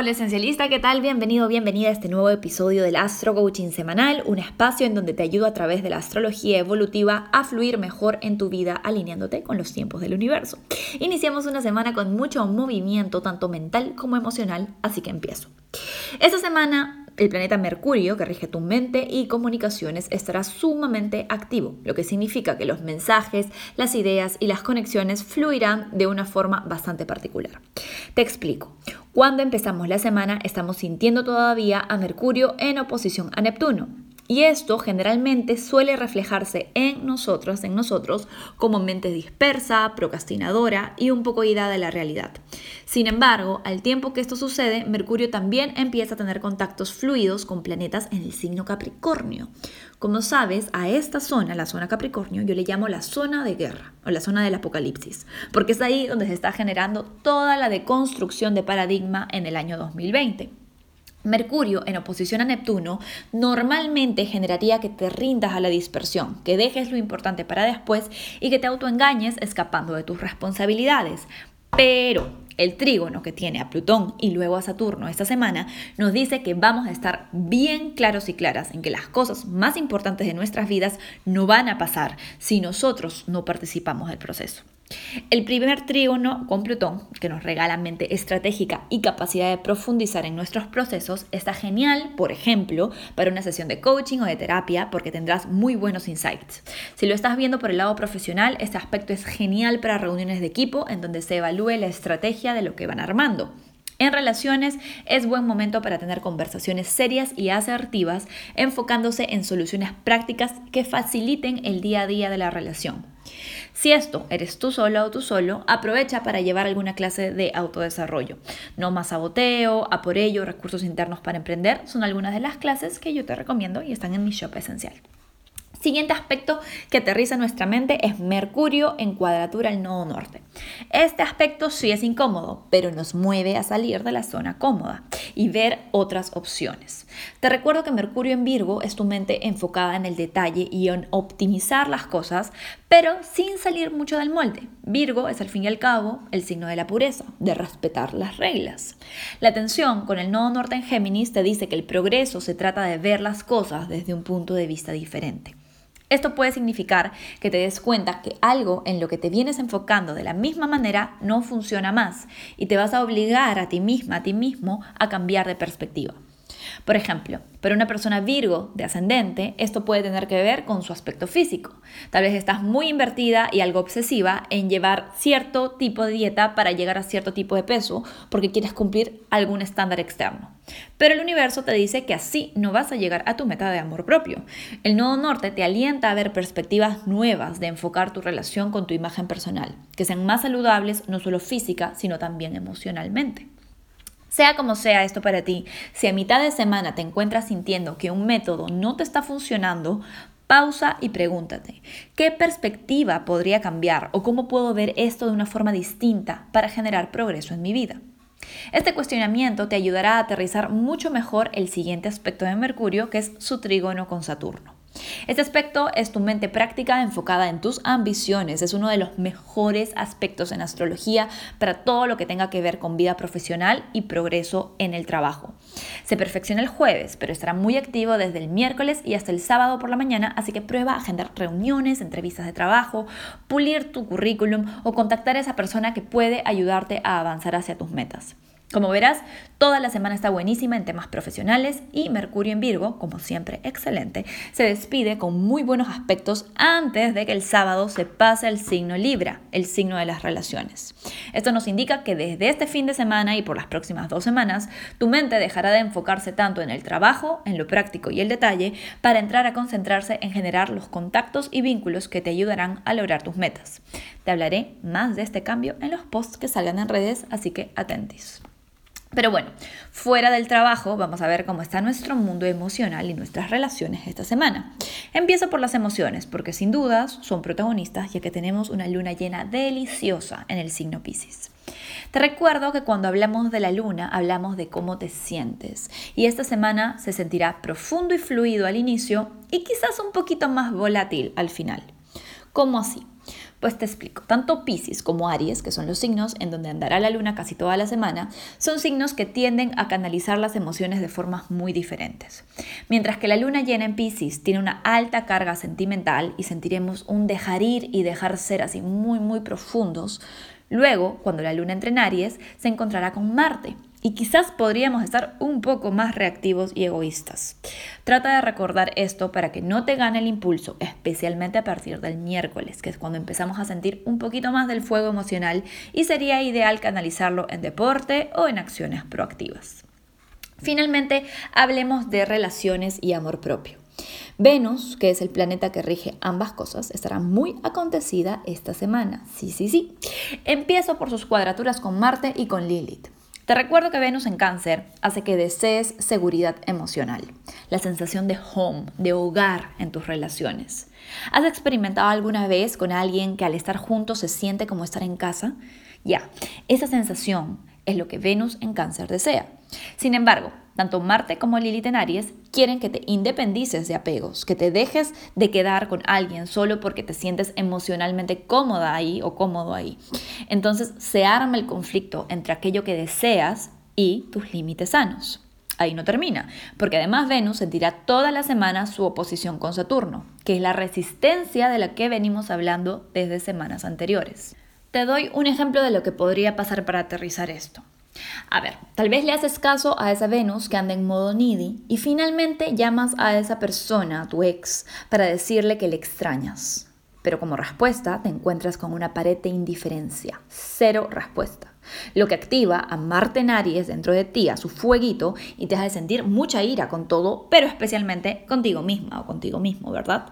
Hola esencialista, ¿qué tal? Bienvenido, bienvenida a este nuevo episodio del Astro Coaching Semanal, un espacio en donde te ayudo a través de la astrología evolutiva a fluir mejor en tu vida alineándote con los tiempos del universo. Iniciamos una semana con mucho movimiento, tanto mental como emocional, así que empiezo. Esta semana el planeta Mercurio, que rige tu mente y comunicaciones, estará sumamente activo, lo que significa que los mensajes, las ideas y las conexiones fluirán de una forma bastante particular. Te explico. Cuando empezamos la semana estamos sintiendo todavía a Mercurio en oposición a Neptuno. Y esto generalmente suele reflejarse en nosotros, en nosotros, como mente dispersa, procrastinadora y un poco ida de la realidad. Sin embargo, al tiempo que esto sucede, Mercurio también empieza a tener contactos fluidos con planetas en el signo Capricornio. Como sabes, a esta zona, la zona Capricornio, yo le llamo la zona de guerra o la zona del apocalipsis, porque es ahí donde se está generando toda la deconstrucción de paradigma en el año 2020. Mercurio en oposición a Neptuno normalmente generaría que te rindas a la dispersión, que dejes lo importante para después y que te autoengañes escapando de tus responsabilidades. Pero el trígono que tiene a Plutón y luego a Saturno esta semana nos dice que vamos a estar bien claros y claras en que las cosas más importantes de nuestras vidas no van a pasar si nosotros no participamos del proceso. El primer trígono con Plutón, que nos regala mente estratégica y capacidad de profundizar en nuestros procesos, está genial, por ejemplo, para una sesión de coaching o de terapia, porque tendrás muy buenos insights. Si lo estás viendo por el lado profesional, este aspecto es genial para reuniones de equipo en donde se evalúe la estrategia de lo que van armando. En relaciones es buen momento para tener conversaciones serias y asertivas, enfocándose en soluciones prácticas que faciliten el día a día de la relación. Si esto eres tú solo o tú solo, aprovecha para llevar alguna clase de autodesarrollo. No más saboteo, a por ello, recursos internos para emprender son algunas de las clases que yo te recomiendo y están en mi shop esencial. Siguiente aspecto que aterriza nuestra mente es Mercurio en cuadratura al nodo norte. Este aspecto sí es incómodo, pero nos mueve a salir de la zona cómoda y ver otras opciones. Te recuerdo que Mercurio en Virgo es tu mente enfocada en el detalle y en optimizar las cosas, pero sin salir mucho del molde. Virgo es al fin y al cabo el signo de la pureza, de respetar las reglas. La tensión con el nodo norte en Géminis te dice que el progreso se trata de ver las cosas desde un punto de vista diferente. Esto puede significar que te des cuenta que algo en lo que te vienes enfocando de la misma manera no funciona más y te vas a obligar a ti misma, a ti mismo, a cambiar de perspectiva. Por ejemplo, para una persona Virgo de ascendente, esto puede tener que ver con su aspecto físico. Tal vez estás muy invertida y algo obsesiva en llevar cierto tipo de dieta para llegar a cierto tipo de peso porque quieres cumplir algún estándar externo. Pero el universo te dice que así no vas a llegar a tu meta de amor propio. El nodo norte te alienta a ver perspectivas nuevas de enfocar tu relación con tu imagen personal, que sean más saludables no solo física, sino también emocionalmente. Sea como sea esto para ti, si a mitad de semana te encuentras sintiendo que un método no te está funcionando, pausa y pregúntate, ¿qué perspectiva podría cambiar o cómo puedo ver esto de una forma distinta para generar progreso en mi vida? Este cuestionamiento te ayudará a aterrizar mucho mejor el siguiente aspecto de Mercurio, que es su trígono con Saturno. Este aspecto es tu mente práctica enfocada en tus ambiciones. Es uno de los mejores aspectos en astrología para todo lo que tenga que ver con vida profesional y progreso en el trabajo. Se perfecciona el jueves, pero estará muy activo desde el miércoles y hasta el sábado por la mañana, así que prueba agendar reuniones, entrevistas de trabajo, pulir tu currículum o contactar a esa persona que puede ayudarte a avanzar hacia tus metas. Como verás, toda la semana está buenísima en temas profesionales y Mercurio en Virgo, como siempre excelente, se despide con muy buenos aspectos antes de que el sábado se pase al signo Libra, el signo de las relaciones. Esto nos indica que desde este fin de semana y por las próximas dos semanas, tu mente dejará de enfocarse tanto en el trabajo, en lo práctico y el detalle, para entrar a concentrarse en generar los contactos y vínculos que te ayudarán a lograr tus metas. Te hablaré más de este cambio en los posts que salgan en redes, así que atentis. Pero bueno, fuera del trabajo vamos a ver cómo está nuestro mundo emocional y nuestras relaciones esta semana. Empiezo por las emociones, porque sin dudas son protagonistas ya que tenemos una luna llena deliciosa en el signo Pisces. Te recuerdo que cuando hablamos de la luna hablamos de cómo te sientes y esta semana se sentirá profundo y fluido al inicio y quizás un poquito más volátil al final. ¿Cómo así? Pues te explico, tanto Pisces como Aries, que son los signos en donde andará la luna casi toda la semana, son signos que tienden a canalizar las emociones de formas muy diferentes. Mientras que la luna llena en Pisces tiene una alta carga sentimental y sentiremos un dejar ir y dejar ser así muy muy profundos, luego, cuando la luna entre en Aries, se encontrará con Marte, y quizás podríamos estar un poco más reactivos y egoístas. Trata de recordar esto para que no te gane el impulso, especialmente a partir del miércoles, que es cuando empezamos a sentir un poquito más del fuego emocional y sería ideal canalizarlo en deporte o en acciones proactivas. Finalmente, hablemos de relaciones y amor propio. Venus, que es el planeta que rige ambas cosas, estará muy acontecida esta semana. Sí, sí, sí. Empiezo por sus cuadraturas con Marte y con Lilith. Te recuerdo que Venus en cáncer hace que desees seguridad emocional, la sensación de home, de hogar en tus relaciones. ¿Has experimentado alguna vez con alguien que al estar juntos se siente como estar en casa? Ya, esa sensación es lo que Venus en cáncer desea. Sin embargo, tanto Marte como Lilith en Aries quieren que te independices de apegos, que te dejes de quedar con alguien solo porque te sientes emocionalmente cómoda ahí o cómodo ahí. Entonces se arma el conflicto entre aquello que deseas y tus límites sanos. Ahí no termina, porque además Venus sentirá toda la semana su oposición con Saturno, que es la resistencia de la que venimos hablando desde semanas anteriores. Te doy un ejemplo de lo que podría pasar para aterrizar esto. A ver, tal vez le haces caso a esa Venus que anda en modo needy y finalmente llamas a esa persona, tu ex, para decirle que le extrañas. Pero como respuesta te encuentras con una pared de indiferencia, cero respuesta lo que activa a Marte en Aries dentro de ti, a su fueguito, y te hace sentir mucha ira con todo, pero especialmente contigo misma o contigo mismo, ¿verdad?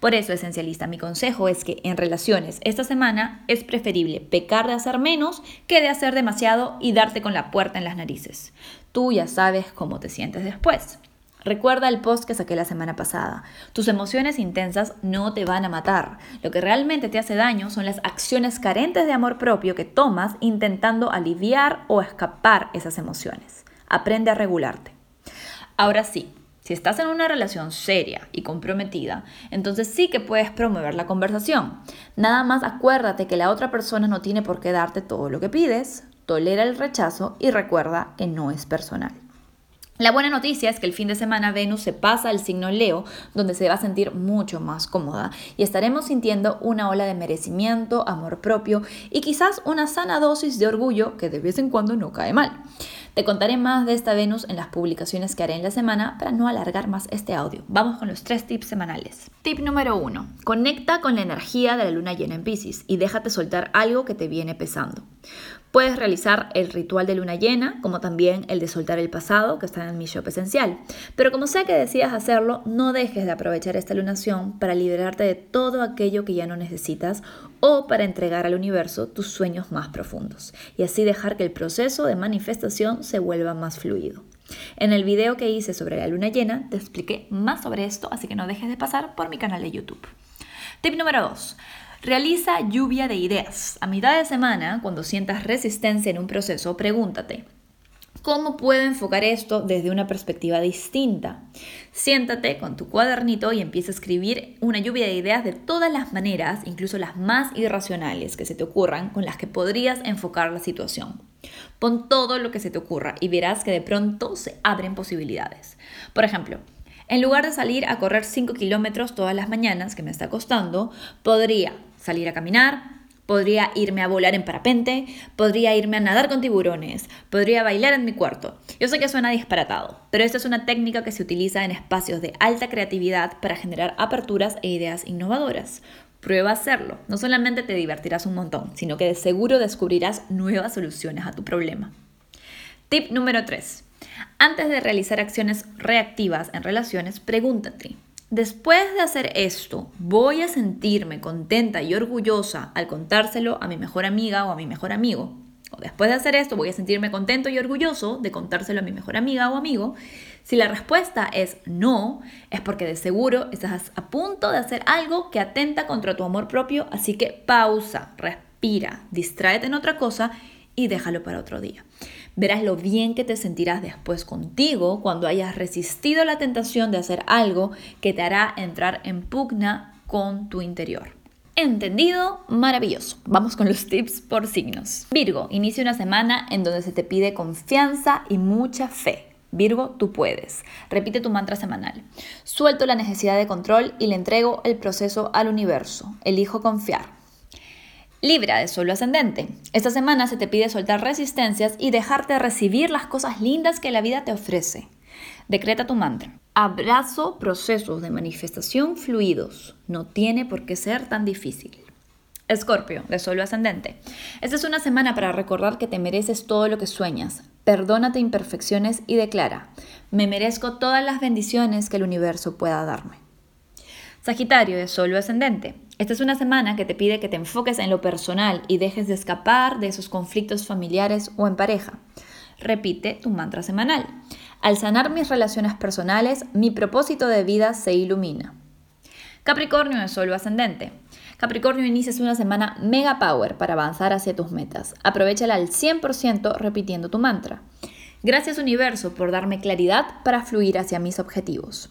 Por eso, esencialista, mi consejo es que en relaciones esta semana es preferible pecar de hacer menos que de hacer demasiado y darte con la puerta en las narices. Tú ya sabes cómo te sientes después. Recuerda el post que saqué la semana pasada. Tus emociones intensas no te van a matar. Lo que realmente te hace daño son las acciones carentes de amor propio que tomas intentando aliviar o escapar esas emociones. Aprende a regularte. Ahora sí, si estás en una relación seria y comprometida, entonces sí que puedes promover la conversación. Nada más acuérdate que la otra persona no tiene por qué darte todo lo que pides, tolera el rechazo y recuerda que no es personal. La buena noticia es que el fin de semana Venus se pasa al signo Leo, donde se va a sentir mucho más cómoda y estaremos sintiendo una ola de merecimiento, amor propio y quizás una sana dosis de orgullo que de vez en cuando no cae mal. Te contaré más de esta Venus en las publicaciones que haré en la semana para no alargar más este audio. Vamos con los tres tips semanales. Tip número uno: Conecta con la energía de la luna llena en Pisces y déjate soltar algo que te viene pesando. Puedes realizar el ritual de luna llena, como también el de soltar el pasado, que está en mi shop esencial. Pero como sea que decidas hacerlo, no dejes de aprovechar esta lunación para liberarte de todo aquello que ya no necesitas o para entregar al universo tus sueños más profundos y así dejar que el proceso de manifestación se vuelva más fluido. En el video que hice sobre la luna llena te expliqué más sobre esto, así que no dejes de pasar por mi canal de YouTube. Tip número 2. Realiza lluvia de ideas. A mitad de semana, cuando sientas resistencia en un proceso, pregúntate, ¿cómo puedo enfocar esto desde una perspectiva distinta? Siéntate con tu cuadernito y empieza a escribir una lluvia de ideas de todas las maneras, incluso las más irracionales que se te ocurran, con las que podrías enfocar la situación. Pon todo lo que se te ocurra y verás que de pronto se abren posibilidades. Por ejemplo, en lugar de salir a correr 5 kilómetros todas las mañanas, que me está costando, podría salir a caminar, podría irme a volar en parapente, podría irme a nadar con tiburones, podría bailar en mi cuarto. Yo sé que suena disparatado, pero esta es una técnica que se utiliza en espacios de alta creatividad para generar aperturas e ideas innovadoras. Prueba a hacerlo. No solamente te divertirás un montón, sino que de seguro descubrirás nuevas soluciones a tu problema. Tip número 3. Antes de realizar acciones reactivas en relaciones, pregúntate, Después de hacer esto, voy a sentirme contenta y orgullosa al contárselo a mi mejor amiga o a mi mejor amigo. O después de hacer esto, voy a sentirme contento y orgulloso de contárselo a mi mejor amiga o amigo. Si la respuesta es no, es porque de seguro estás a punto de hacer algo que atenta contra tu amor propio, así que pausa, respira, distráete en otra cosa y déjalo para otro día. Verás lo bien que te sentirás después contigo cuando hayas resistido la tentación de hacer algo que te hará entrar en pugna con tu interior. Entendido, maravilloso. Vamos con los tips por signos. Virgo, inicia una semana en donde se te pide confianza y mucha fe. Virgo, tú puedes. Repite tu mantra semanal. Suelto la necesidad de control y le entrego el proceso al universo. Elijo confiar. Libra de suelo ascendente. Esta semana se te pide soltar resistencias y dejarte recibir las cosas lindas que la vida te ofrece. Decreta tu mantra. Abrazo procesos de manifestación fluidos. No tiene por qué ser tan difícil. Escorpio, de suelo ascendente. Esta es una semana para recordar que te mereces todo lo que sueñas. Perdónate imperfecciones y declara, me merezco todas las bendiciones que el universo pueda darme. Sagitario, de suelo ascendente. Esta es una semana que te pide que te enfoques en lo personal y dejes de escapar de esos conflictos familiares o en pareja. Repite tu mantra semanal. Al sanar mis relaciones personales, mi propósito de vida se ilumina. Capricornio de Sol ascendente. Capricornio inicias una semana mega power para avanzar hacia tus metas. Aprovechala al 100% repitiendo tu mantra. Gracias universo por darme claridad para fluir hacia mis objetivos.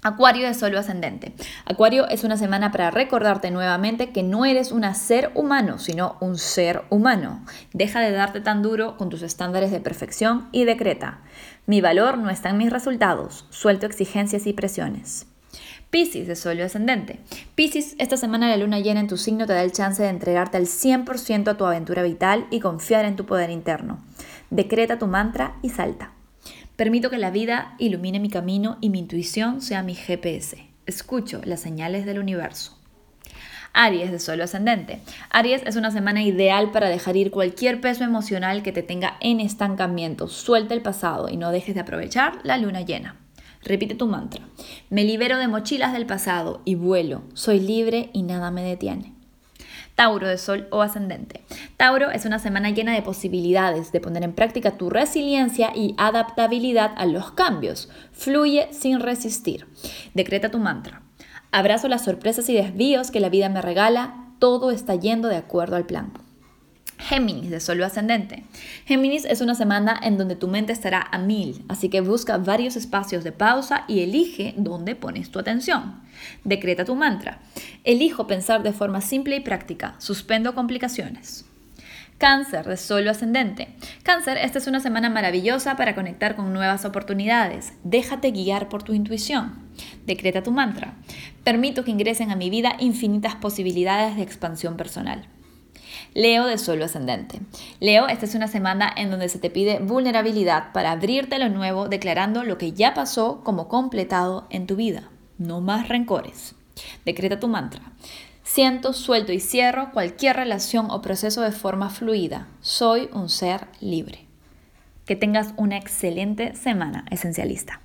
Acuario de Sol ascendente. Acuario es una semana para recordarte nuevamente que no eres un ser humano, sino un ser humano. Deja de darte tan duro con tus estándares de perfección y decreta. Mi valor no está en mis resultados, suelto exigencias y presiones. Piscis de Sol ascendente. Piscis, esta semana la luna llena en tu signo te da el chance de entregarte al 100% a tu aventura vital y confiar en tu poder interno. Decreta tu mantra y salta. Permito que la vida ilumine mi camino y mi intuición sea mi GPS. Escucho las señales del universo. Aries de suelo ascendente. Aries es una semana ideal para dejar ir cualquier peso emocional que te tenga en estancamiento. Suelta el pasado y no dejes de aprovechar la luna llena. Repite tu mantra. Me libero de mochilas del pasado y vuelo. Soy libre y nada me detiene. Tauro de Sol o ascendente. Tauro es una semana llena de posibilidades de poner en práctica tu resiliencia y adaptabilidad a los cambios. Fluye sin resistir. Decreta tu mantra. Abrazo las sorpresas y desvíos que la vida me regala. Todo está yendo de acuerdo al plan. Géminis de Sol ascendente. Géminis es una semana en donde tu mente estará a mil, así que busca varios espacios de pausa y elige dónde pones tu atención. Decreta tu mantra. Elijo pensar de forma simple y práctica. Suspendo complicaciones. Cáncer de solo ascendente. Cáncer, esta es una semana maravillosa para conectar con nuevas oportunidades. Déjate guiar por tu intuición. Decreta tu mantra. Permito que ingresen a mi vida infinitas posibilidades de expansión personal. Leo de solo ascendente. Leo, esta es una semana en donde se te pide vulnerabilidad para abrirte a lo nuevo, declarando lo que ya pasó como completado en tu vida. No más rencores. Decreta tu mantra. Siento, suelto y cierro cualquier relación o proceso de forma fluida. Soy un ser libre. Que tengas una excelente semana esencialista.